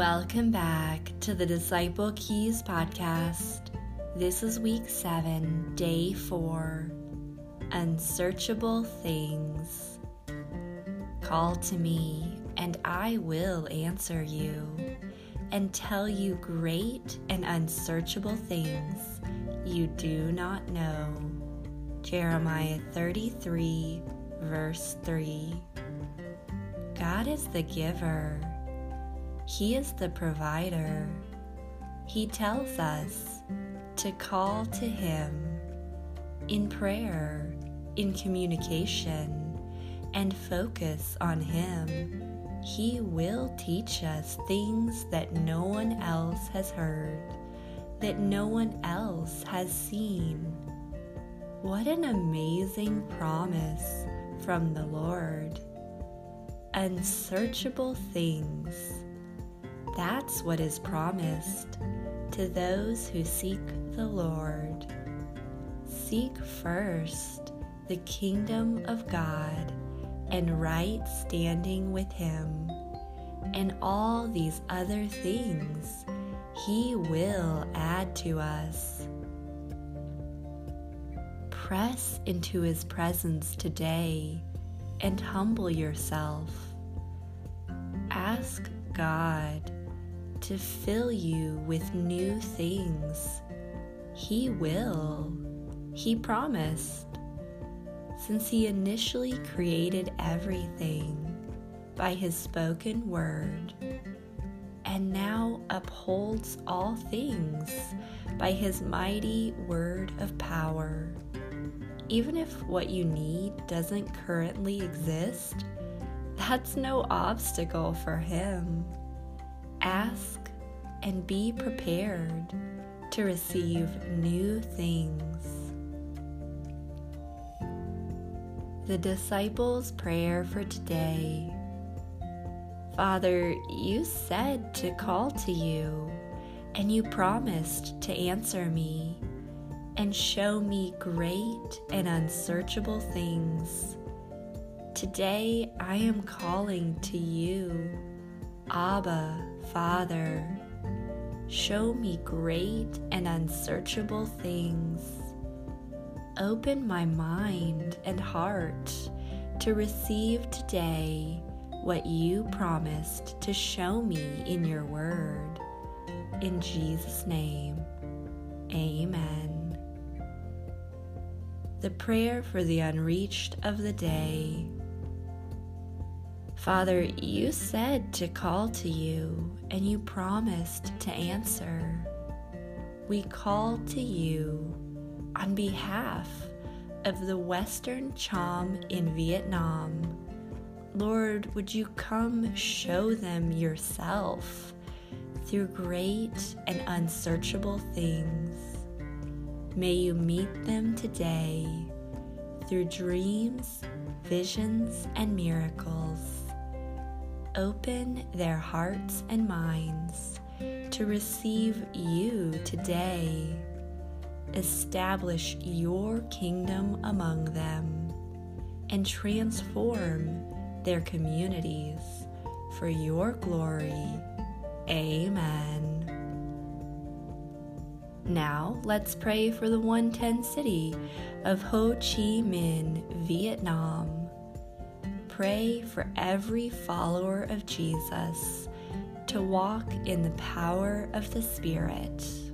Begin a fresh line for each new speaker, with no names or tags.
Welcome back to the Disciple Keys podcast. This is week seven, day four Unsearchable Things. Call to me, and I will answer you and tell you great and unsearchable things you do not know. Jeremiah 33, verse 3. God is the giver he is the provider. He tells us to call to Him in prayer, in communication, and focus on Him. He will teach us things that no one else has heard, that no one else has seen. What an amazing promise from the Lord! Unsearchable things that's what is promised to those who seek the Lord. Seek first the kingdom of God and right standing with Him, and all these other things He will add to us. Press into His presence today and humble yourself. Ask God to fill you with new things. He will. He promised. Since He initially created everything by His spoken word, and now upholds all things by His mighty word of power. Even if what you need doesn't currently exist, that's no obstacle for Him. Ask and be prepared to receive new things. The disciples' prayer for today. Father, you said to call to you, and you promised to answer me and show me great and unsearchable things. Today I am calling to you, Abba, Father, show me great and unsearchable things. Open my mind and heart to receive today what you promised to show me in your word. In Jesus' name, amen. The prayer for the unreached of the day. Father, you said to call to you, and you promised to answer. We call to you on behalf of the Western Cham in Vietnam. Lord, would you come show them yourself through great and unsearchable things? May you meet them today through dreams, visions, and miracles open their hearts and minds to receive you today. Establish your kingdom among them and transform their communities for your glory. Amen. Now, let's pray for the 110 city of Ho Chi Minh, Vietnam pray for every follower of Jesus to walk in the power of the Spirit.